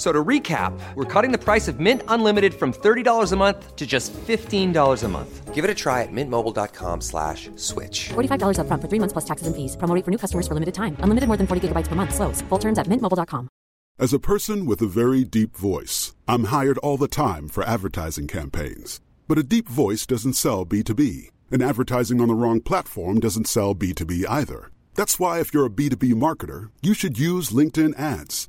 F- So to recap, we're cutting the price of Mint Unlimited from $30 a month to just $15 a month. Give it a try at mintmobile.com slash switch. $45 upfront for three months plus taxes and fees. Promo rate for new customers for limited time. Unlimited more than 40 gigabytes per month. Slows. Full terms at mintmobile.com. As a person with a very deep voice, I'm hired all the time for advertising campaigns. But a deep voice doesn't sell B2B, and advertising on the wrong platform doesn't sell B2B either. That's why, if you're a B2B marketer, you should use LinkedIn ads.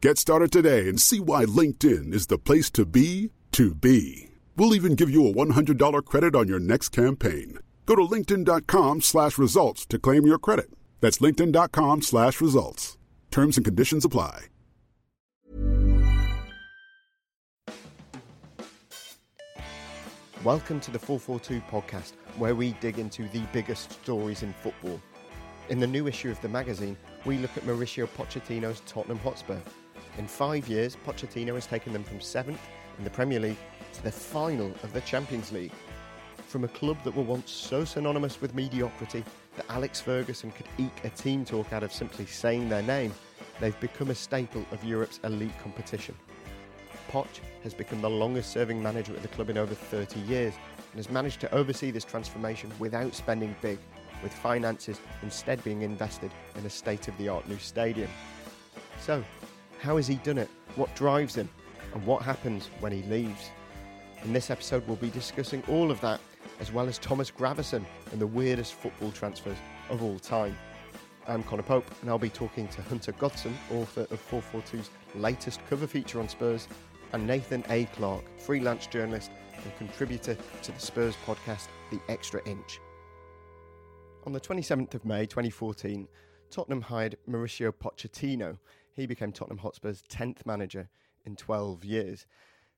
Get started today and see why LinkedIn is the place to be to be. We'll even give you a $100 credit on your next campaign. Go to linkedin.com slash results to claim your credit. That's linkedin.com slash results. Terms and conditions apply. Welcome to the 442 podcast, where we dig into the biggest stories in football. In the new issue of the magazine, we look at Mauricio Pochettino's Tottenham Hotspur. In five years, Pochettino has taken them from seventh in the Premier League to the final of the Champions League. From a club that were once so synonymous with mediocrity that Alex Ferguson could eke a team talk out of simply saying their name, they've become a staple of Europe's elite competition. Poch has become the longest serving manager at the club in over 30 years and has managed to oversee this transformation without spending big, with finances instead being invested in a state of the art new stadium. So, how has he done it? What drives him? And what happens when he leaves? In this episode, we'll be discussing all of that, as well as Thomas Gravesen and the weirdest football transfers of all time. I'm Conor Pope, and I'll be talking to Hunter Godson, author of 442's latest cover feature on Spurs, and Nathan A. Clarke, freelance journalist and contributor to the Spurs podcast, The Extra Inch. On the 27th of May 2014, Tottenham hired Mauricio Pochettino. He became Tottenham Hotspur's 10th manager in 12 years.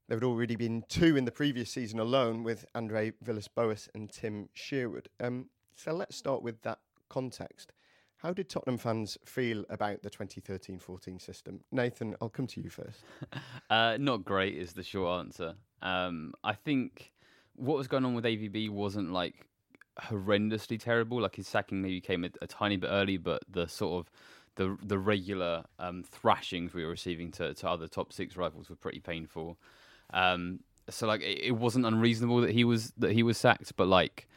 There had already been two in the previous season alone with Andre Villas-Boas and Tim Sherwood. Um, so let's start with that context. How did Tottenham fans feel about the 2013-14 system? Nathan, I'll come to you first. Uh, not great is the short answer. Um, I think what was going on with AVB wasn't like horrendously terrible. Like his sacking maybe came a, a tiny bit early, but the sort of the the regular um, thrashings we were receiving to, to other top six rivals were pretty painful. Um, so like it, it wasn't unreasonable that he was that he was sacked, but like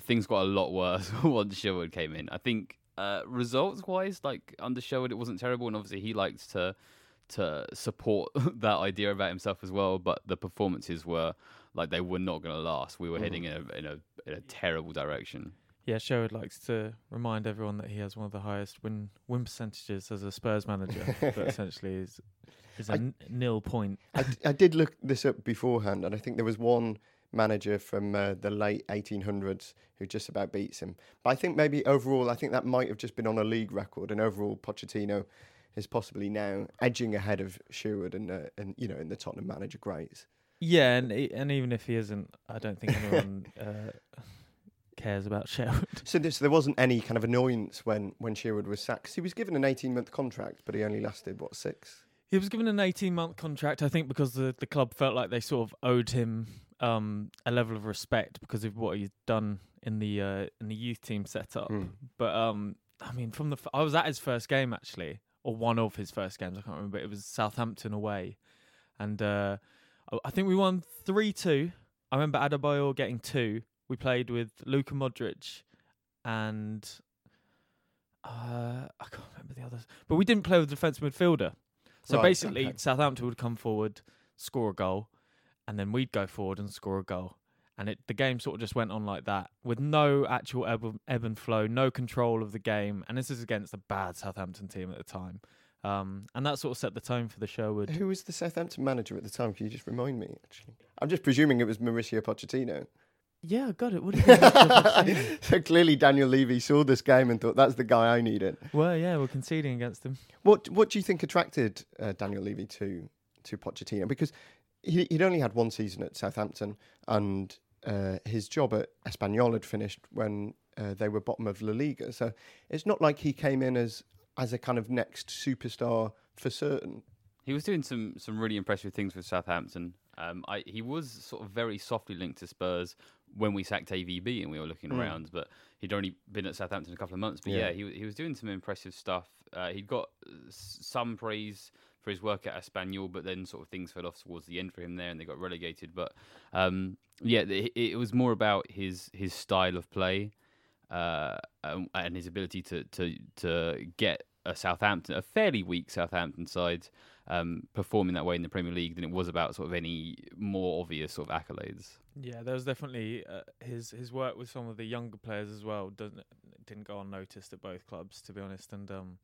things got a lot worse once Sherwood came in. I think uh, results wise, like under Sherwood, it wasn't terrible, and obviously he liked to to support that idea about himself as well. But the performances were like they were not going to last. We were heading in a, in a in a terrible direction. Yeah, Sherwood likes to remind everyone that he has one of the highest win win percentages as a Spurs manager. that essentially is is a I- n- nil point. I, d- I did look this up beforehand, and I think there was one manager from uh, the late 1800s who just about beats him. But I think maybe overall, I think that might have just been on a league record, and overall, Pochettino is possibly now edging ahead of Sherwood and uh, and you know in the Tottenham manager greats. Yeah, and e- and even if he isn't, I don't think anyone uh, cares about Sherwood. So this, there wasn't any kind of annoyance when when Sherwood was sacked. 'cause he was given an 18 month contract, but he only lasted what six. He was given an 18 month contract, I think, because the, the club felt like they sort of owed him um, a level of respect because of what he's done in the uh, in the youth team setup. Hmm. But um, I mean, from the f- I was at his first game actually, or one of his first games. I can't remember. It was Southampton away, and uh, I- I think we won three two. I remember Adebayor getting two. We played with Luka Modric and uh, I can't remember the others, but we didn't play with a defensive midfielder. So Right, basically, okay. Southampton would come forward, score a goal, and then we'd go forward and score a goal. And it, the game sort of just went on like that, with no actual ebb, ebb and flow, no control of the game. And this is against a bad Southampton team at the time. Um, and that sort of set the tone for the Sherwood. Who was the Southampton manager at the time? Can you just remind me? Actually, I'm just presuming it was Mauricio Pochettino. Yeah, I got it. What did you so clearly, Daniel Levy saw this game and thought that's the guy I needed. Well, yeah, we're conceding against him. What What do you think attracted uh, Daniel Levy to to Pochettino? Because he, he'd only had one season at Southampton, and uh, his job at Espanyol had finished when uh, they were bottom of La Liga. So it's not like he came in as as a kind of next superstar for certain. He was doing some some really impressive things with Southampton. Um, I, he was sort of very softly linked to Spurs when we sacked AVB and we were looking Mm. around, but he'd only been at Southampton a couple of months. But Yeah. yeah, he he was doing some impressive stuff. Uh, he'd got uh, some praise for his work at Espanyol, but then sort of things fell off towards the end for him there, and they got relegated. But um, yeah, it, it was more about his his style of play uh, and his ability to to to get a Southampton, a fairly weak Southampton side, um, performing that way in the Premier League than it was about sort of any more obvious sort of accolades. Yeah, there was definitely uh, his his work with some of the younger players as well. Doesn't didn't go unnoticed at both clubs, to be honest. And um,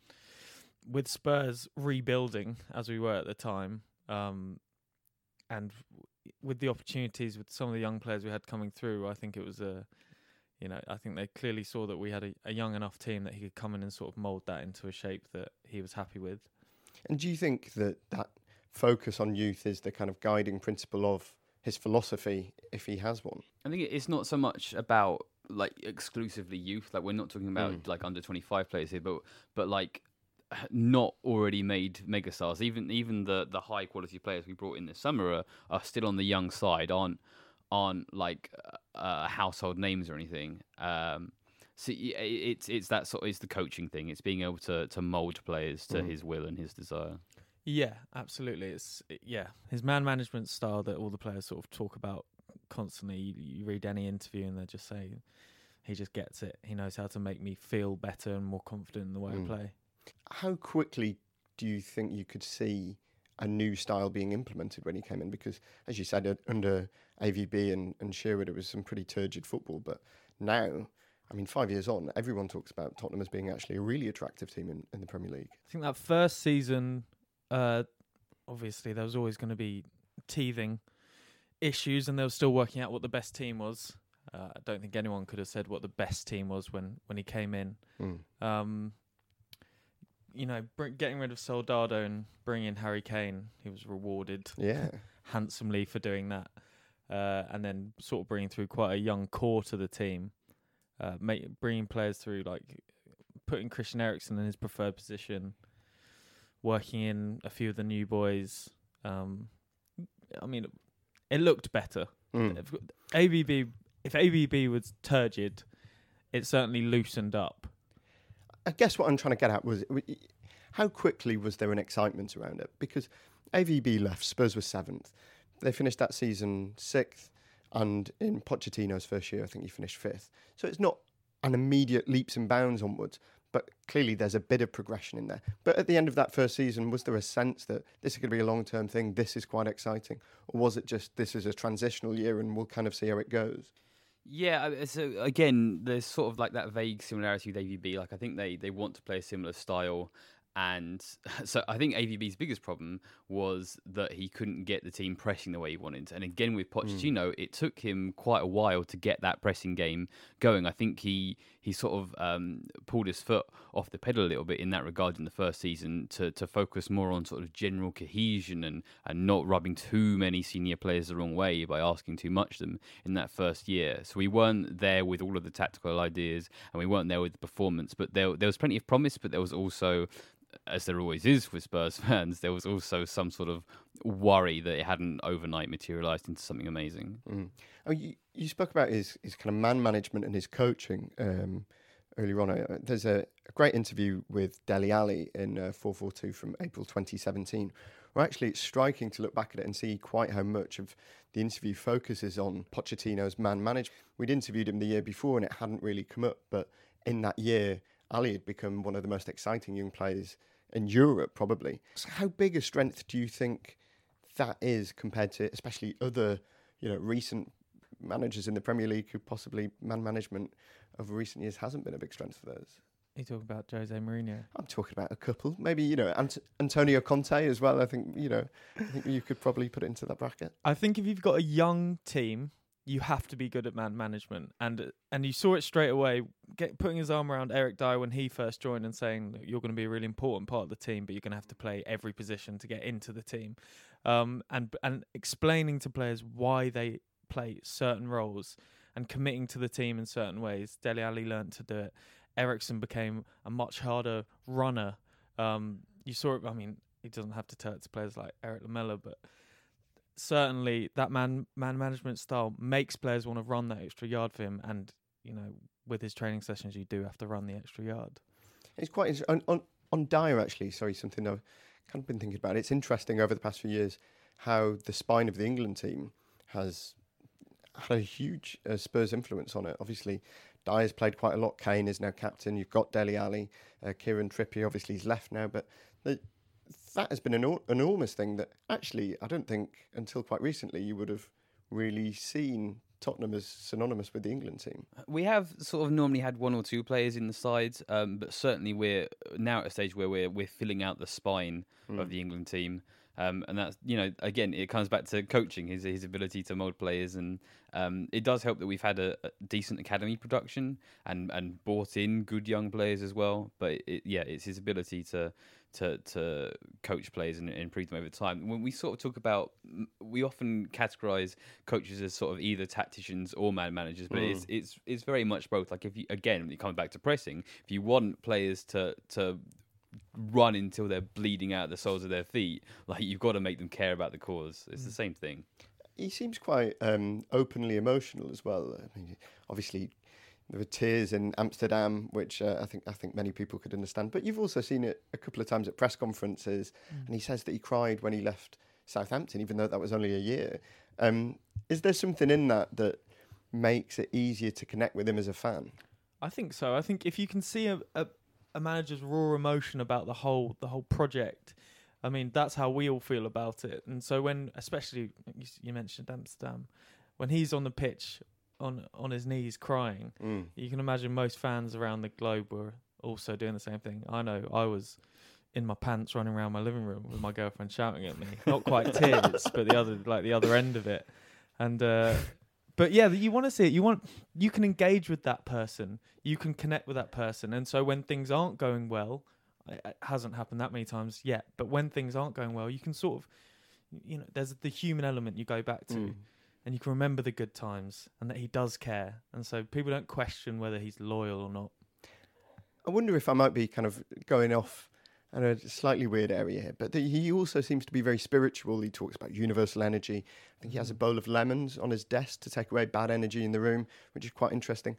with Spurs rebuilding as we were at the time, um, and with the opportunities with some of the young players we had coming through, I think it was a, you know, I think they clearly saw that we had a, a young enough team that he could come in and sort of mould that into a shape that he was happy with. And do you think that that focus on youth is the kind of guiding principle of his philosophy, if he has one? I think it's not so much about like exclusively youth. Like we're not talking about Mm. like under twenty five players here, but but like not already made megastars. Even even the the high quality players we brought in this summer are, are still on the young side. aren't aren't like uh, household names or anything. Um, so it's it's that sort of it's the coaching thing. It's being able to to mold players to Mm. his will and his desire. Yeah, absolutely. It's yeah, his man management style that all the players sort of talk about constantly. You, you read any interview and they just say he just gets it. He knows how to make me feel better and more confident in the way Mm. I play. How quickly do you think you could see a new style being implemented when he came in? Because, as you said, under AVB and, and Sherwood, it was some pretty turgid football. But now, I mean, five years on, everyone talks about Tottenham as being actually a really attractive team in, in the Premier League. I think that first season, uh, obviously there was always going to be teething issues, and they were still working out what the best team was. Uh, I don't think anyone could have said what the best team was when when he came in. Mm. Um, you know, br- getting rid of Soldado and bringing in Harry Kane, he was rewarded Yeah. handsomely for doing that, uh, and then sort of bringing through quite a young core to the team, uh, make, bringing players through like putting Christian Eriksen in his preferred position, working in a few of the new boys. Um, I mean, it looked better. Mm. If AVB, if AVB was turgid, it certainly loosened up. I guess what I'm trying to get at was how quickly was there an excitement around it? Because AVB left, Spurs were seventh. They finished that season sixth, and in Pochettino's first year, I think he finished fifth. So it's not an immediate leaps and bounds onwards, but clearly there's a bit of progression in there. But at the end of that first season, was there a sense that this is going to be a long term thing? This is quite exciting, or was it just this is a transitional year and we'll kind of see how it goes? Yeah, so again, there's sort of like that vague similarity with AVB. Like I think they they want to play a similar style, and so I think AVB's biggest problem was that he couldn't get the team pressing the way he wanted. And again, with Pochettino, it took him quite a while to get that pressing game going. I think he he sort of um, pulled his foot off the pedal a little bit in that regard in the first season to to focus more on sort of general cohesion and and not rubbing too many senior players the wrong way by asking too much of them in that first year. So we weren't there with all of the tactical ideas and we weren't there with the performance, but there there was plenty of promise, but there was also as there always is with Spurs fans, there was also some sort of worry that it hadn't overnight materialised into something amazing. Mm. Oh, you, you spoke about his, his kind of man management and his coaching um, earlier on. Uh, There's a, a great interview with Dele Alli in uh, 442 from April 2017, where actually it's striking to look back at it and see quite how much of the interview focuses on Pochettino's man management. We'd interviewed him the year before and it hadn't really come up, but in that year, Alli had become one of the most exciting young players in Europe, probably. So how big a strength do you think that is compared to, especially other, you know, recent managers in the Premier League who possibly man management over recent years hasn't been a big strength for those? you talk about Jose Mourinho? I'm talking about a couple, maybe you know Ant- Antonio Conte as well. I think you know, I think you could probably put it into that bracket. I think if you've got a young team, you have to be good at man management, and and you saw it straight away. Get, putting his arm around Eric Dier when he first joined and saying you're going to be a really important part of the team, but you're going to have to play every position to get into the team, um, and and explaining to players why they play certain roles and committing to the team in certain ways. Dele Alli learned to do it. Eriksen became a much harder runner. Um, you saw it. I mean, he doesn't have to tell it to players like Eric Lamela, but certainly that man man management style makes players want to run that extra yard for him. And you know, with his training sessions, you do have to run the extra yard. It's quite inter- on, on on Dier actually. Sorry, something I've kind of been thinking about. It's interesting over the past few years how the spine of the England team has had a huge uh, Spurs influence on it. Obviously, Dier's played quite a lot. Kane is now captain. You've got Dele Alli, uh, Kieran Trippier. Obviously, he's left now, but the, that has been an enormous thing that actually I don't think until quite recently you would have really seen Tottenham as synonymous with the England team. We have sort of normally had one or two players in the sides, um, but certainly we're now at a stage where we're we're filling out the spine of the England team. Um, and that's you know again it comes back to coaching his his ability to mold players. And um, it does help that we've had a, a decent academy production and and brought in good young players as well. But it, yeah it's his ability to to to coach players and, and improve them over time. When we sort of talk about we often categorize coaches as sort of either tacticians or man managers but it's it's it's very much both. Like if you again comes back to pressing if you want players to to run until they're bleeding out the soles of their feet. Like you've got to make them care about the cause. It's the same thing. He seems quite um, openly emotional as well. I mean, obviously, there were tears in Amsterdam, which uh, I think I think many people could understand. But you've also seen it a couple of times at press conferences, and he says that he cried when he left Southampton, even though that was only a year. Um, is there something in that that makes it easier to connect with him as a fan? I think so. I think if you can see a, a, a manager's raw emotion about the whole the whole project, I mean that's how we all feel about it. And so when, especially you, you mentioned Amsterdam, when he's on the pitch on on his knees crying, you can imagine most fans around the globe were also doing the same thing. I know I was in my pants running around my living room with my girlfriend shouting at me. Not quite tears, but the other like the other end of it. And uh, but yeah, you want to see it. You want you can engage with that person. You can connect with that person. And so when things aren't going well, it hasn't happened that many times yet. But when things aren't going well, you can sort of, you know, there's the human element you go back to, Mm. and you can remember the good times and that he does care. And so people don't question whether he's loyal or not. I wonder if I might be kind of going off in a slightly weird area here, but the, he also seems to be very spiritual. He talks about universal energy. I think he has a mm. bowl of lemons on his desk to take away bad energy in the room, which is quite interesting.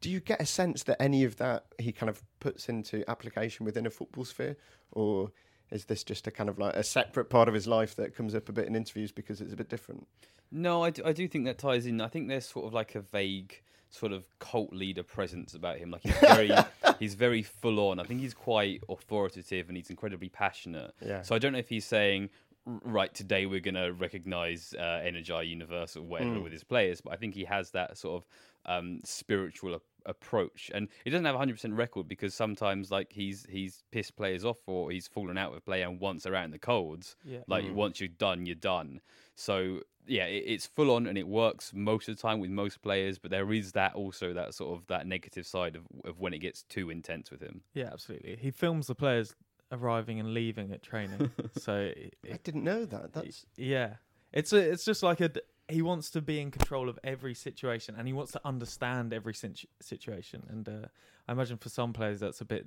Do you get a sense that any of that he kind of puts into application within a football sphere, or is this just a kind of like a separate part of his life that comes up a bit in interviews because it's a bit different? No, I do, I do think that ties in. I think there's sort of like a vague sort of cult leader presence about him. Like he's very he's very full on. I think he's quite authoritative and he's incredibly passionate. Yeah. So I don't know if he's saying "R- right today we're going to recognize uh, Energize Universal whatever with his players, but I think he has that sort of um, spiritual a- approach, and he doesn't have a hundred percent record because sometimes like he's he's pissed players off or he's fallen out with player and once they're out in the colds, Yeah. like once you're done, you're done. So yeah, it, it's full on and it works most of the time with most players, but there is that also that sort of that negative side of, of when it gets too intense with him. Yeah, absolutely. He films the players arriving and leaving at training. so it, I didn't know that. That's yeah, it's a, it's just like a he wants to be in control of every situation and he wants to understand every situ- situation. And uh, I imagine for some players that's a bit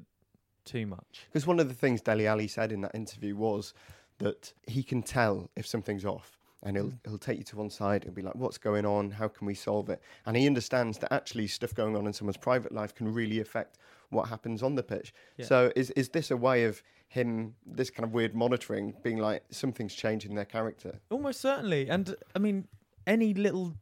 too much. Because one of the things Dele Alli said in that interview was that he can tell if something's off. And he'll he'll take you to one side and be like, "What's going on? How can we solve it?" And he understands that actually stuff going on in someone's private life can really affect what happens on the pitch. Yeah. So is is this a way of him, this kind of weird monitoring, being like something's changing their character? Almost certainly. And I mean, any little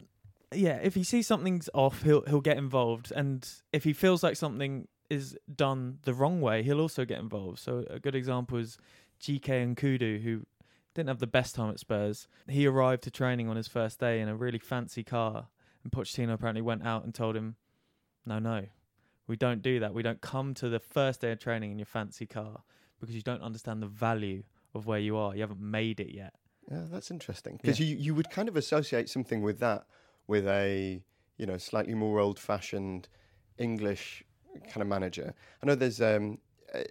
yeah, if he sees something's off, he'll he'll get involved. And if he feels like something is done the wrong way, he'll also get involved. So a good example is GK Nkoudou, who didn't have the best time at Spurs. He arrived to training on his first day in a really fancy car, and Pochettino apparently went out and told him, "No, no, We don't do that. We don't come to the first day of training in your fancy car because you don't understand the value of where you are. You haven't made it yet. Yeah, that's interesting because you you would kind of associate something with that with a you know slightly more old-fashioned English kind of manager. I know there's um,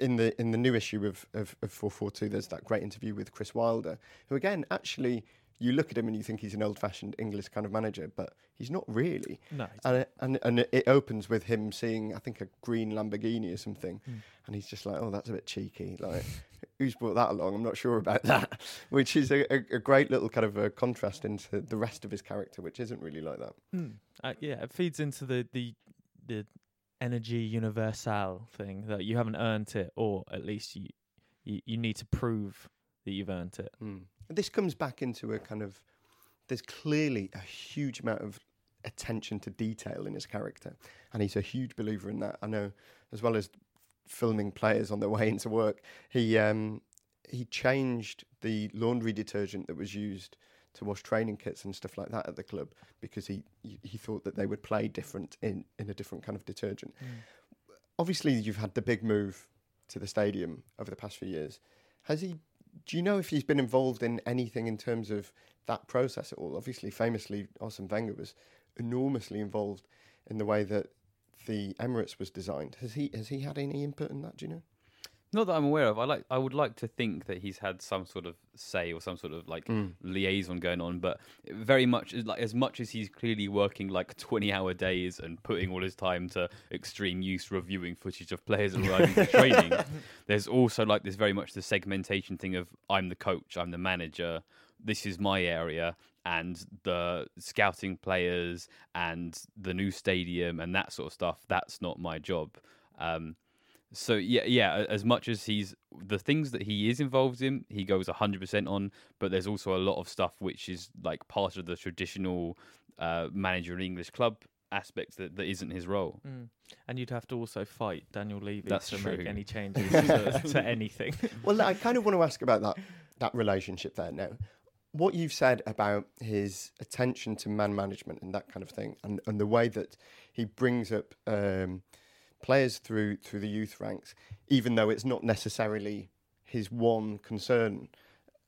in the in the new issue of of, of 442 there's that great interview with Chris Wilder who again actually you look at him and you think he's an old-fashioned English kind of manager, but he's not really. No, And it, and and it opens with him seeing I think a green Lamborghini or something, Hmm. and he's just like, oh, that's a bit cheeky. Like, who's brought that along? I'm not sure about that. Which is a, a, a great little kind of a contrast into the rest of his character, which isn't really like that. Mm. Uh, yeah, it feeds into the the the energy universal thing that you haven't earned it, or at least you you, you need to prove that you've earned it. Mm. This comes back into a kind of there's clearly a huge amount of attention to detail in his character, and he's a huge believer in that. I know, as well as filming players on their way into work, he um, he changed the laundry detergent that was used to wash training kits and stuff like that at the club because he he, he thought that they would play different in in a different kind of detergent. Obviously, you've had the big move to the stadium over the past few years. Has he? Do you know if he's been involved in anything in terms of that process at all? Obviously, famously, Arsene Wenger was enormously involved in the way that the Emirates was designed. Has he? Has he had any input in that? Do you know? Not that I'm aware of. I like. I would like to think that he's had some sort of say or some sort of like liaison going on, but very much like as much as he's clearly working like 20-hour days and putting all his time to extreme use reviewing footage of players arriving for training. There's also like this very much the segmentation thing of I'm the coach, I'm the manager, this is my area, and the scouting players and the new stadium and that sort of stuff. That's not my job. Um, so yeah, yeah. As much as he's the things that he is involved in, he goes hundred percent on. But there's also a lot of stuff which is like part of the traditional uh, manager in English club aspects that, that isn't his role. Mm. And you'd have to also fight Daniel Levy That's to true. make any changes to, to anything. Well, I kind of want to ask about that that relationship there now. What you've said about his attention to man management and that kind of thing, and, and the way that he brings up um, players through through the youth ranks, even though it's not necessarily his one concern.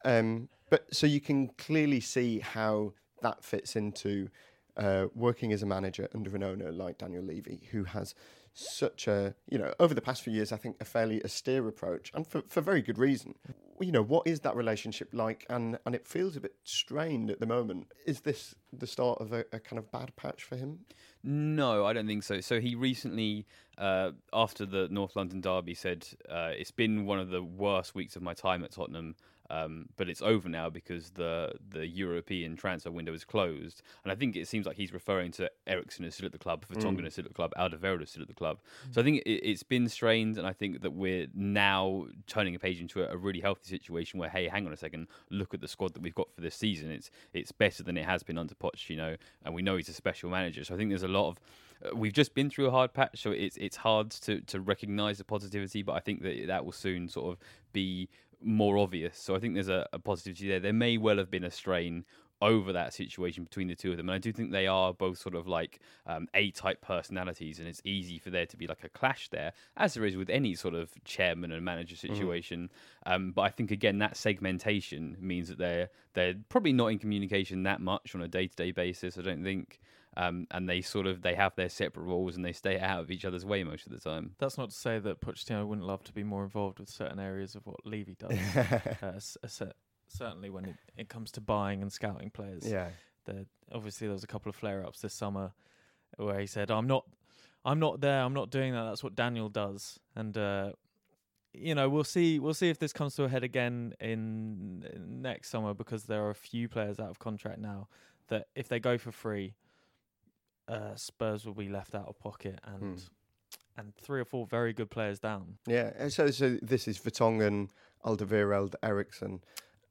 Um, but so you can clearly see how that fits into uh, working as a manager under an owner like Daniel Levy, who has such a, you know, over the past few years, I think a fairly austere approach, and for, for very good reason. You know, what is that relationship like? And, and it feels a bit strained at the moment. Is this the start of a, a kind of bad patch for him? No, I don't think so. So he recently, uh, after the North London derby, said uh, it's been one of the worst weeks of my time at Tottenham. Um, but it's over now because the the European transfer window is closed, and I think it seems like he's referring to Eriksen is still at the club, Vertonghen is still at the club, Alderweireld is still at the club. So I think it, it's been strained, and I think that we're now turning a page into a, a really healthy situation where, hey, hang on a second, look at the squad that we've got for this season. It's it's better than it has been under Pochettino, and we know he's a special manager. So I think there's a lot of uh, we've just been through a hard patch, so it's it's hard to to recognise the positivity, but I think that that will soon sort of be more obvious. So I think there's a, a positivity there. There may well have been a strain over that situation between the two of them, and I do think they are both sort of like um, A-type personalities, and it's easy for there to be like a clash there, as there is with any sort of chairman and manager situation. Um, but I think again that segmentation means that they're they're probably not in communication that much on a day-to-day basis. I don't think. Um, and they sort of they have their separate roles and they stay out of each other's way most of the time. That's not to say that Pochettino wouldn't love to be more involved with certain areas of what Levy does. uh, certainly when it, it comes to buying and scouting players. Yeah. The, obviously, there was a couple of flare-ups this summer where he said, "I'm not, I'm not there. I'm not doing that. That's what Daniel does." And uh, you know, we'll see. We'll see if this comes to a head again in, in next summer because there are a few players out of contract now that if they go for free, uh, Spurs will be left out of pocket and. And three or four very good players down. Yeah. So, so this is Vertonghen, Alderweireld, Eriksen.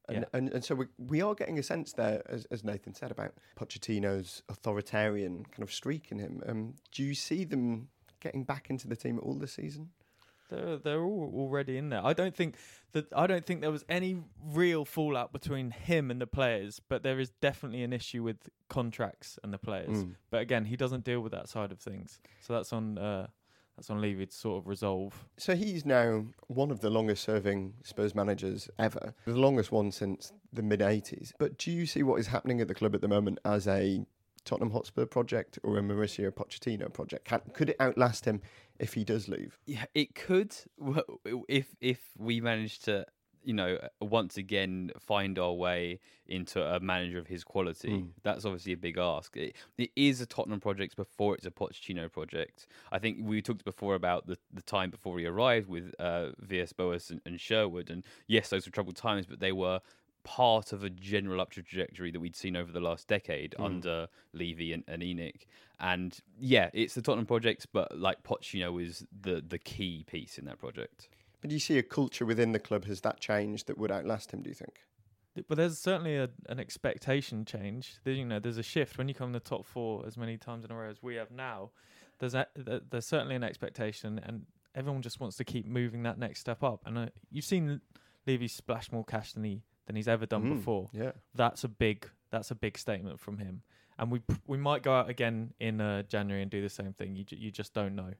And, Yeah. and, and so we, we are getting a sense there, as, as Nathan said, about Pochettino's authoritarian kind of streak in him. Um, do you see them getting back into the team at all this season? They're they're all already in there. I don't think that I don't think there was any real fallout between him and the players, but there is definitely an issue with contracts and the players. Mm. But again, he doesn't deal with that side of things, so that's on uh, that's on Levy to sort of resolve. So he's now one of the longest serving Spurs managers ever, the longest one since the mid 80s. But do you see what is happening at the club at the moment as a Tottenham Hotspur project or a Mauricio Pochettino project? Can, could it outlast him if he does leave? Yeah, it could if if we manage to you know once again find our way into a manager of his quality. Mm. That's obviously a big ask. It, it is a Tottenham project before it's a Pochettino project. I think we talked before about the, the time before he arrived with uh, Villas Boas and, and Sherwood, and yes, those were troubled times, but they were part of a general upward trajectory that we'd seen over the last decade Mm. under Levy and, and ENIC. And yeah, it's the Tottenham project, but like Pochettino is the the key piece in that project. But do you see a culture within the club? Has that changed that would outlast him, do you think? But there's certainly a, an expectation change. There, you know, there's a shift when you come in the top four as many times in a row as we have now. There's a, there's certainly an expectation, and everyone just wants to keep moving that next step up. And uh, you've seen Levy splash more cash than he than he's ever done Mm, before. Yeah. That's a big that's a big statement from him. And we we might go out again in uh, January and do the same thing. You j- you just don't know.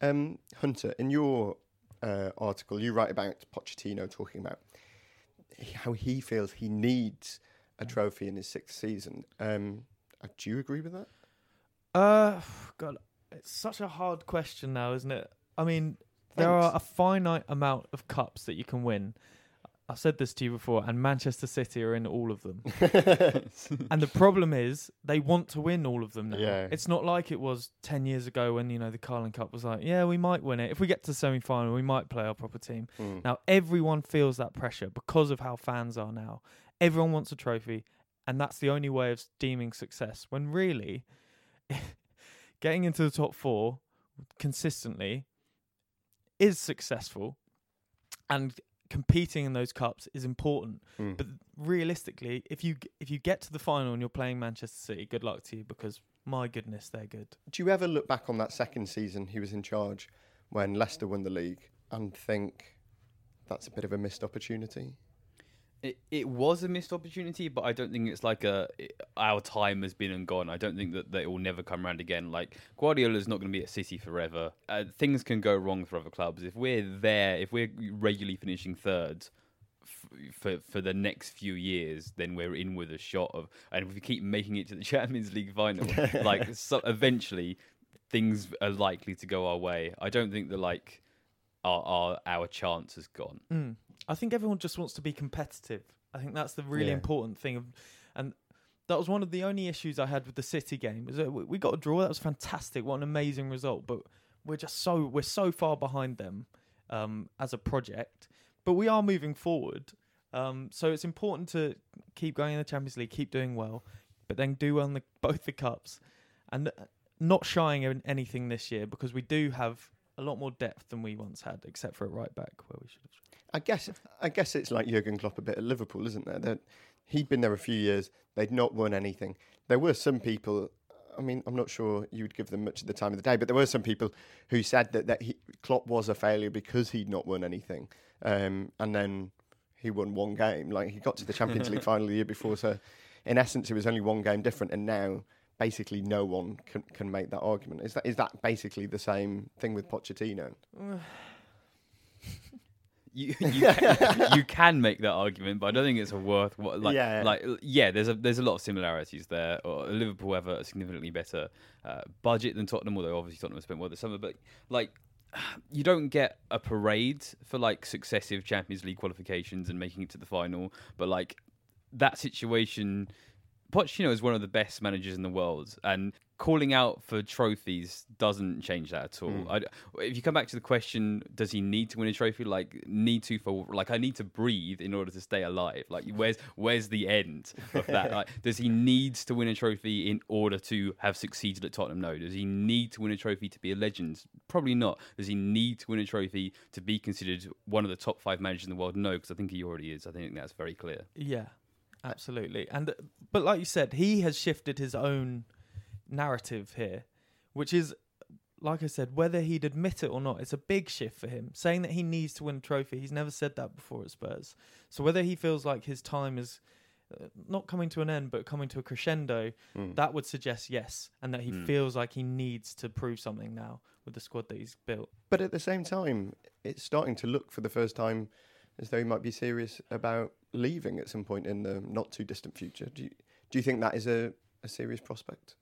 Um, Hunter, in your uh, article, you write about Pochettino talking about how he feels he needs a trophy in his sixth season. Um, uh, do you agree with that? Uh, God, it's such a hard question now, isn't it? I mean, there are a finite amount of cups that you can win. I've said this to you before, and Manchester City are in all of them. and the problem is, they want to win all of them now. Yeah. It's not like it was 10 years ago when, you know, the Carling Cup was like, yeah, we might win it. If we get to the semi final, we might play our proper team. Mm. Now, everyone feels that pressure because of how fans are now. Everyone wants a trophy, and that's the only way of deeming success. When really, getting into the top four consistently is successful, and competing in those cups is important. Mm. But realistically, if you if you get to the final and you're playing Manchester City, good luck to you because my goodness, they're good. Do you ever look back on that second season he was in charge when Leicester won the league and think that's a bit of a missed opportunity? It it was a missed opportunity, but I don't think it's like a our time has been and gone. I don't think that, that it will never come around again. Like Guardiola's not going to be at City forever. Uh, things can go wrong for other clubs. If we're there, if we're regularly finishing third f- for for the next few years, then we're in with a shot of. And if we keep making it to the Champions League final, like so eventually, things are likely to go our way. I don't think that like our our, our chance has gone. Mm. I think everyone just wants to be competitive. I think that's the really Yeah. important thing. Of, and that was one of the only issues I had with the City game. Was that we got a draw. That was fantastic. What an amazing result. But we're just so we're so far behind them um, as a project. But we are moving forward. Um, so it's important to keep going in the Champions League, keep doing well, but then do well in the, both the cups, and uh, not shying in anything this year because we do have a lot more depth than we once had, except for at right back where we should have. I guess I guess it's like Jurgen Klopp a bit at Liverpool, isn't there? That he'd been there a few years, they'd not won anything. There were some people. I mean, I'm not sure you would give them much of the time of the day, but there were some people who said that, that he, Klopp was a failure because he'd not won anything, um, and then he won one game. Like he got to the Champions League final the year before, so in essence, it was only one game different, and now basically no one can, can make that argument. Is that is that basically the same thing with Pochettino? You you can, you can make that argument, but I don't think it's a worth what like Yeah. like yeah. There's a there's a lot of similarities there. Or Liverpool have a significantly better uh, budget than Tottenham, although obviously Tottenham spent more this summer. But like you don't get a parade for like successive Champions League qualifications and making it to the final, but like that situation. Pochettino is one of the best managers in the world, and calling out for trophies doesn't change that at all. Mm. I, if you come back to the question, does he need to win a trophy? Like, need to for like I need to breathe in order to stay alive. Like, where's where's the end of that? like, does he need to win a trophy in order to have succeeded at Tottenham? No. Does he need to win a trophy to be a legend? Probably not. Does he need to win a trophy to be considered one of the top five managers in the world? No, because I think he already is. I think that's very clear. Yeah, absolutely. And but like you said, he has shifted his own narrative here, which is like I said, whether he'd admit it or not, it's a big shift for him. Saying that he needs to win a trophy, he's never said that before at Spurs. So whether he feels like his time is uh, not coming to an end, but coming to a crescendo, Mm. that would suggest yes, and that he Mm. feels like he needs to prove something now with the squad that he's built. But at the same time, it's starting to look for the first time as though he might be serious about leaving at some point in the not too distant future. Do you, do you think that is a, a serious prospect?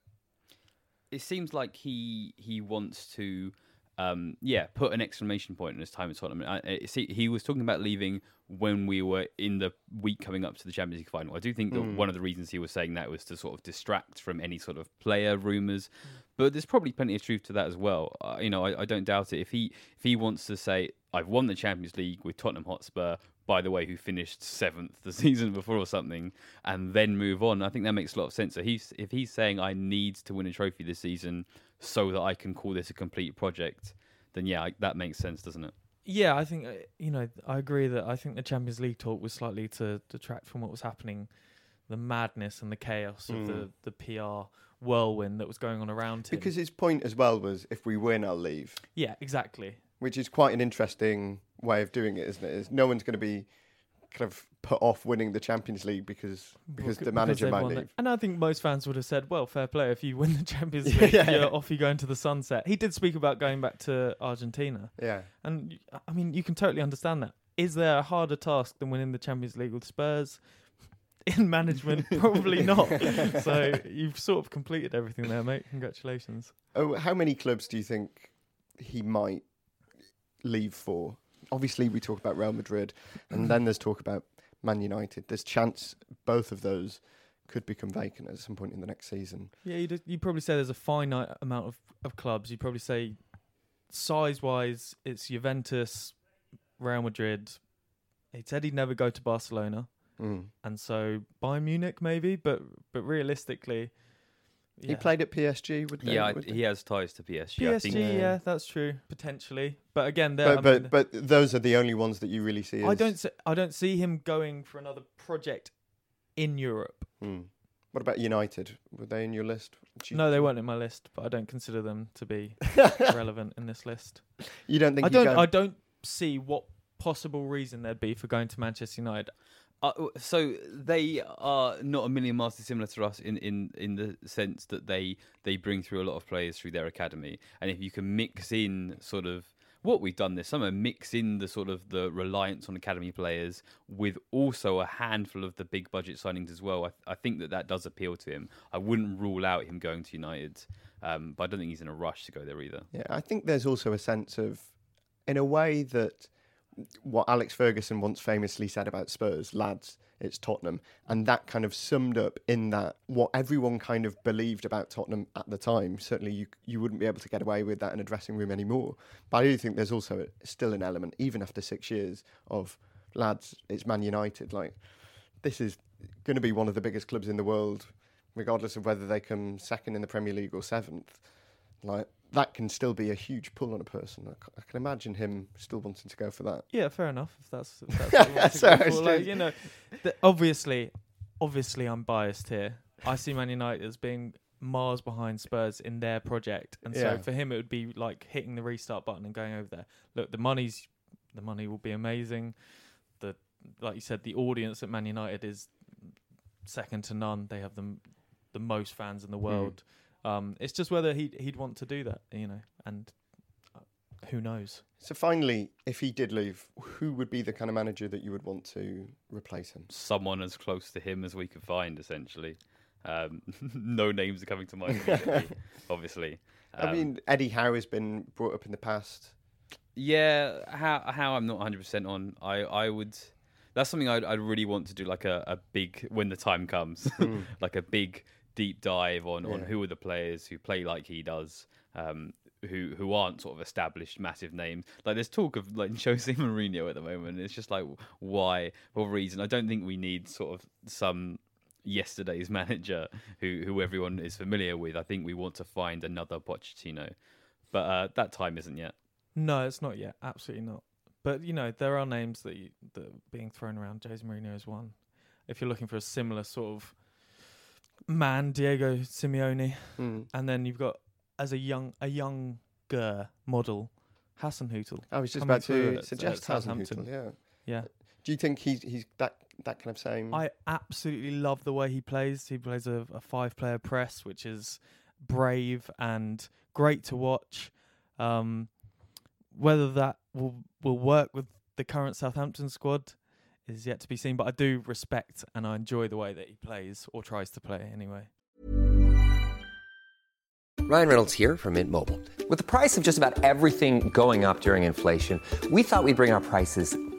It seems like he he wants to um yeah put an exclamation point in his time at Tottenham. I, I, see, he was talking about leaving when we were in the week coming up to the Champions League final. I do think that Mm. one of the reasons he was saying that was to sort of distract from any sort of player rumors. But there's probably plenty of truth to that as well. Uh, you know, I, I don't doubt it. If he if he wants to say I've won the Champions League with Tottenham Hotspur, by the way, who finished seventh the season before or something, and then move on, I think that makes a lot of sense. So he's if he's saying I need to win a trophy this season so that I can call this a complete project, then yeah, I, that makes sense, doesn't it? Yeah, I think uh, you know I agree that I think the Champions League talk was slightly to detract from what was happening, the madness and the chaos of the Mm. the PR whirlwind that was going on around him. Because his point as well was if we win, I'll leave, yeah, exactly. Which is quite an interesting way of doing it, isn't it? Is no one's going to be kind of put off winning the Champions League because because Well, the manager they've might leave. And I think most fans would have said, "Well, fair play. If you win the Champions League, yeah, you're off you go into the sunset." He did speak about going back to Argentina, Yeah. and I mean, you can totally understand that. Is there a harder task than winning the Champions League with Spurs? In management, probably not. so you've sort of completed everything there, mate. Congratulations. Oh, how many clubs do you think he might leave for? Obviously, we talk about Real Madrid, and then there's talk about Man United. There's chance both of those could become vacant at some point in the next season. Yeah, you'd, you'd probably say there's a finite amount of, of clubs. You'd probably say size wise, it's Juventus, Real Madrid. He said he'd never go to Barcelona. Mm. and so Bayern Munich maybe, but but realistically, He played at PSG. Would they, Yeah, I, would they? he has ties to PSG. I PSG. think Yeah. that's true potentially. But again, there. But I, but mean, but those are the only ones that you really see. I don't see, I don't see him going for another project in Europe. Hmm. What about United? Were they in your list? You- No, they weren't in my list, but I don't consider them to be relevant in this list. You don't think? I don't. go- I don't see what possible reason there'd be for going to Manchester United. Uh, so they are not a million miles dissimilar to us in, in, in the sense that they they bring through a lot of players through their academy, and if you can mix in sort of what we've done this summer, mix in the sort of the reliance on academy players with also a handful of the big budget signings as well. I, I think that that does appeal to him. I wouldn't rule out him going to United, um, but I don't think he's in a rush to go there either. Yeah, I think there's also a sense of, in a way that what Alex Ferguson once famously said about Spurs, lads, it's Tottenham. And that kind of summed up in that what everyone kind of believed about Tottenham at the time. Certainly, you you wouldn't be able to get away with that in a dressing room anymore. But I do think there's also still an element, even after six years, of lads, it's Man United. Like, this is going to be one of the biggest clubs in the world, regardless of whether they come second in the Premier League or seventh. Like, that can still be a huge pull on a person. I, c- I can imagine him still wanting to go for that. Yeah, fair enough. If that's, if that's what you want to Sorry, for. Like, you know, the, obviously, obviously, I'm biased here. I see Man United as being miles behind Spurs in their project, and Yeah. so for him, it would be like hitting the restart button and going over there. Look, the money's the money will be amazing. The like you said, the audience at Man United is second to none. They have the the most fans in the hmm. world. Um, it's just whether he would he'd want to do that, you know, and uh, who knows. So, finally, if he did leave, who would be the kind of manager that you would want to replace him? Someone as close to him as we could find, essentially. Um, no names are coming to mind immediately, obviously. I Um, mean, Eddie Howe has been brought up in the past. Yeah, how how I'm not 100 percent on. I I would. That's something I'd I'd really want to do, like a, a big when the time comes, like a big deep dive on on who are the players who play like he does. Um, who who aren't sort of established massive names. Like there's talk of like Jose Mourinho at the moment. It's just like why for what reason? I don't think we need sort of some yesterday's manager who who everyone is familiar with. I think we want to find another Pochettino, but uh, that time isn't yet. No, it's not yet. Absolutely not. But you know, there are names that you, that are being thrown around. Jose Mourinho is one. If you're looking for a similar sort of man, Diego Simeone, Hmm. and then you've got as a young a younger model, Hasenhüttl. I was just about to suggest at. Yeah. Yeah, Do you think he's he's that that kind of same? I absolutely love the way he plays. He plays a, a five player press, which is brave and great to watch. Um, whether that will will work with the current Southampton squad is yet to be seen. But I do respect and I enjoy the way that he plays or tries to play anyway. Ryan Reynolds here from Mint Mobile. With the price of just about everything going up during inflation, we thought we'd bring our prices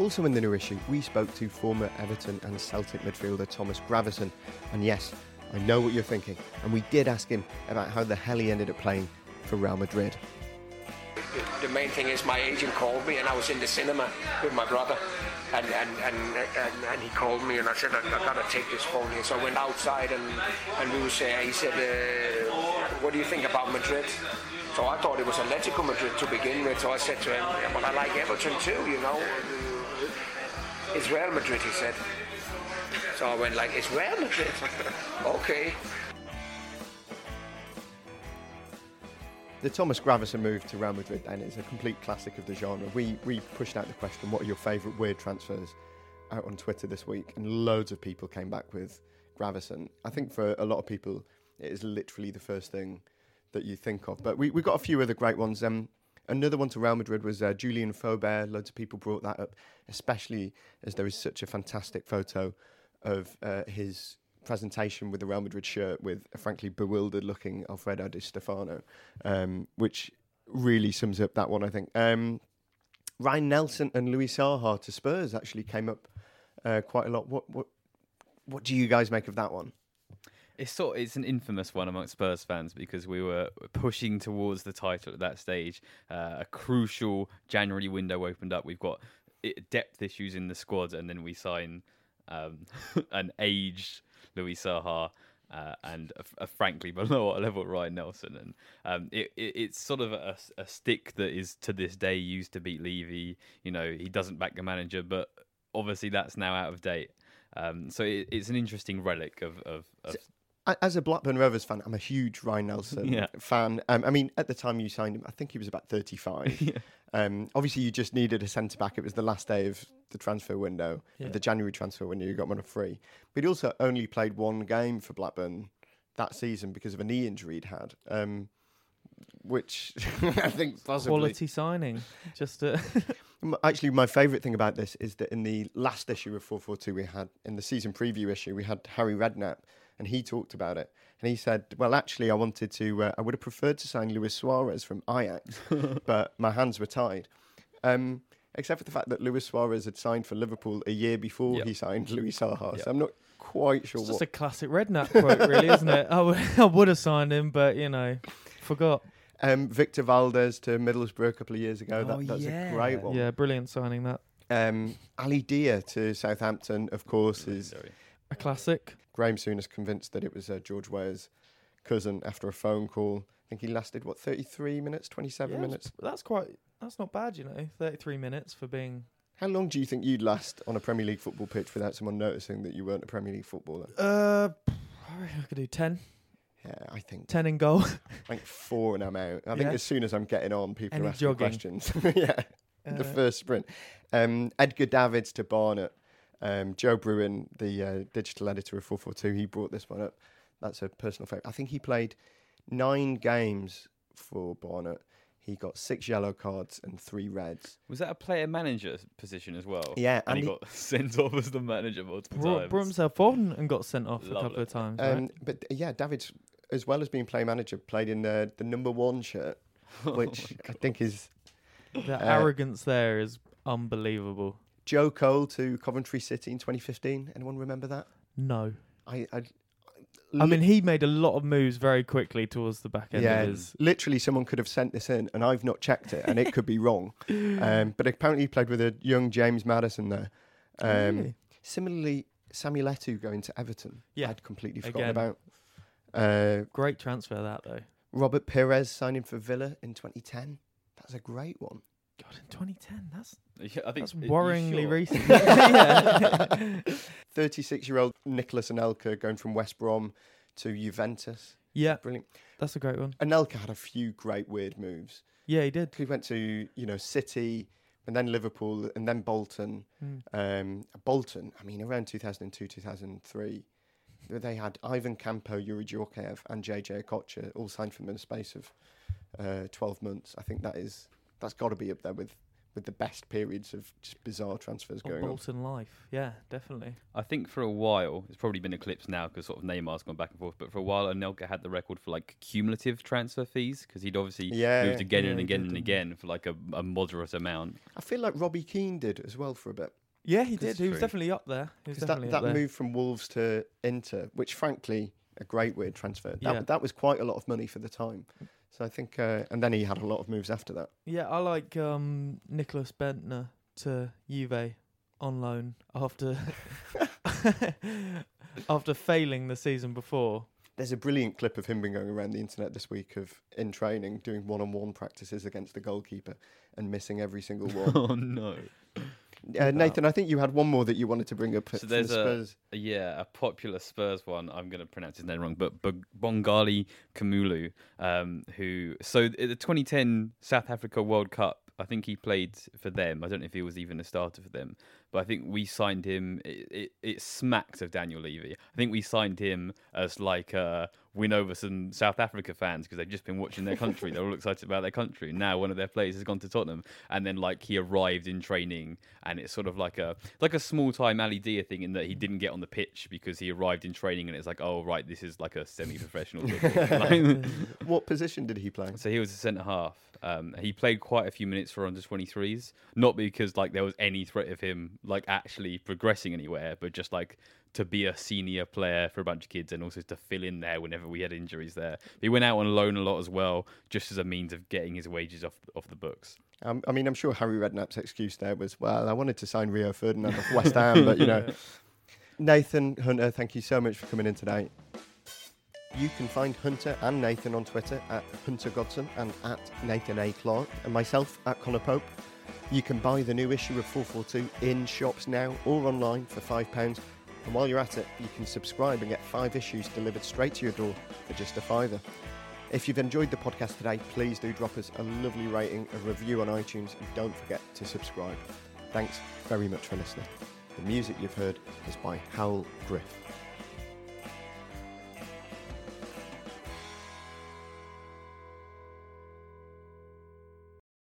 Also in the new issue, we spoke to former Everton and Celtic midfielder Thomas Gravesen. And yes, I know what you're thinking. And we did ask him about how the hell he ended up playing for Real Madrid. the main thing is my agent called me and I was in the cinema with my brother and and, and, and, and he called me and I said I, I gotta take this phone here so I went outside and, and we was uh, he said uh, what do you think about Madrid so I thought it was Atletico Madrid to begin with so I said to him yeah, but I like Everton too you know it's Real Madrid he said so I went like it's Real Madrid okay The Thomas Gravesen move to Real Madrid then is a complete classic of the genre. We we pushed out the question, what are your favourite weird transfers out on Twitter this week? And loads of people came back with Gravesen. I think for a lot of people, it is literally the first thing that you think of. But we, we got a few other great ones. Um, another one to Real Madrid was uh, Julian Faubert. Loads of people brought that up, especially as there is such a fantastic photo of uh, his presentation with the Real Madrid shirt with a frankly bewildered looking Alfredo Di Stefano, um, which really sums up that one, I think. Um, Ryan Nelsen and Louis Saha to Spurs actually came up uh, quite a lot. What, what, what do you guys make of that one? It's sort it's an infamous one amongst Spurs fans because we were pushing towards the title at that stage. Uh, a crucial January window opened up. We've got depth issues in the squad, and then we sign um, an aged Louis Saha. Uh, and a, a frankly below our level Ryan Nelsen, and um, it, it, it's sort of a, a stick that is to this day used to beat Levy. You know, he doesn't back the manager, but obviously that's now out of date. Um, so it, it's an interesting relic of, of, of A- As a Blackburn Rovers fan, I'm a huge Ryan Nelsen Yeah. fan. Um, I mean, at the time you signed him, I think he was about 35. um, obviously, you just needed a centre back. It was the last day of the transfer window, Yeah. the January transfer window. You got one on a free. But he also only played one game for Blackburn that season because of a knee injury he'd had, um, which I think possibly. Quality signing. Just uh, Actually, my favourite thing about this is that in the last issue of 442 we had, in the season preview issue, we had Harry Redknapp, and he talked about it. And he said, Well, actually, I wanted to, uh, I would have preferred to sign Luis Suarez from Ajax, but my hands were tied. Um, except for the fact that Luis Suarez had signed for Liverpool a year before Yep. he signed Luis Saha. Yep. So I'm not quite sure it's what. just a classic Redknapp quote, really, isn't it? I would, have signed him, but you know, forgot. Um, Victor Valdés to Middlesbrough a couple of years ago. Oh, that, that's yeah. a great one. Yeah, brilliant signing that. Um, Ali Dia to Southampton, of course, is A classic. Graham Souness convinced that it was uh, George Weah's cousin after a phone call. I think he lasted what 33 minutes, 27 Yeah, minutes. That's, quite. That's not bad, you know. Thirty-three minutes for being. How long do you think you'd last on a Premier League football pitch without someone noticing that you weren't a Premier League footballer? Uh, I reckon I could do 10. Yeah, I think 10 in goal. I think four and I'm out. I think as soon as I'm getting on, people Any are asking jogging? questions. yeah, the Uh, first sprint. Um, Edgar Davids to Barnet. Um, Joe Brewin, the uh, digital editor of 442, he brought this one up. That's a personal favourite. I think he played nine games for Barnet. He got six yellow cards and three reds. Was that a player manager position as well? Yeah, and, and he he- got sent off as the manager multiple brought, times. brought himself on and got sent off a couple of times. Um, right? but yeah, David, as well as being play manager, played in the, the number one shirt, Oh which I think is The uh, arrogance there is unbelievable. Joe Cole to Coventry City in 2015. Anyone remember that? No. I, I, I mean, he made a lot of moves very quickly towards the back end yeah, of his. literally someone could have sent this in, and I've not checked it, and it could be wrong. Um, but apparently, he played with a young James Maddison there. Um, Really? Similarly, Samuel Eto'o going to Everton. Yeah, I'd completely forgotten again. about. Uh, Great transfer that though. Robert Pires signing for Villa in 2010. That's a great one. God, in 2010, that's Yeah, I think that's worryingly sure? recent. 36 year old Nicolas Anelka going from West Brom to Juventus. yeah, Brilliant. that's a great one. Anelka had a few great weird moves. Yeah, he did. He went to, you know, City and then Liverpool and then Bolton. Mm. Um, Bolton, I mean, around 2002, 2003, they had Ivan Campo, Youri Djorkaeff, and JJ Okocha all signed for them in the space of uh, 12 months. I think that is that's got to be up there with with the best periods of just bizarre transfers Of going on. Bolton life. Yeah, definitely. I think for a while, it's probably been eclipsed now because sort of Neymar's gone back and forth. But for a while, Anelka had the record for like cumulative transfer fees because he'd obviously Yeah, moved again Yeah, and again and again for like a, a moderate amount. I feel like Robbie Keane did as well for a bit. Yeah, he did. He was true. definitely up there. He Because definitely that, that there. move from Wolves to Inter, which frankly, a great weird transfer. That, Yeah. that was quite a lot of money for the time. So I think, uh, and then he had a lot of moves after that. Yeah, I like um, Nicklas Bendtner to Juve on loan after after failing the season before. There's a brilliant clip of him being going around the internet this week of in training doing one-on-one practices against the goalkeeper and missing every single one. oh no! Uh, Nathan, I think you had one more that you wanted to bring up. So there's the a- Spurs. Yeah, a popular Spurs one. I'm going to pronounce his name wrong, but B- Bongani Khumalo, um, who so at the 2010 South Africa World Cup. I think he played for them. I don't know if he was even a starter for them, but I think we signed him. It, it, it smacks of Daniel Levy. I think we signed him as like a win over some South Africa fans because they've just been watching their country. They're all excited about their country. Now one of their players has gone to Tottenham, and then like he arrived in training, and it's sort of like a like a small time Ali Dia thing in that he didn't get on the pitch because he arrived in training, and it's like oh right, this is like a semi-professional. Like- What position did he play? so he was a centre half. Um, he played quite a few minutes for under 23s, not because like there was any threat of him like actually progressing anywhere, but just like to be a senior player for a bunch of kids and also to fill in there whenever we had injuries there. He went out on loan a lot as well, just as a means of getting his wages off off the books. Um, I mean, I'm sure Harry Redknapp's excuse there was, well, I wanted to sign Rio Ferdinand off West Ham, but you know. Nathan Hunter, thank you so much for coming in today. You can find Hunter and Nathan on Twitter at Hunter Godson and at Nathan A. Clarke, and myself at Conor Pope. You can buy the new issue of 442 in shops now or online for £5. And while you're at it, you can subscribe and get five issues delivered straight to your door for just a fiver. If you've enjoyed the podcast today, please do drop us a lovely rating, a review on iTunes, and don't forget to subscribe. Thanks very much for listening. The music you've heard is by Howell Griff.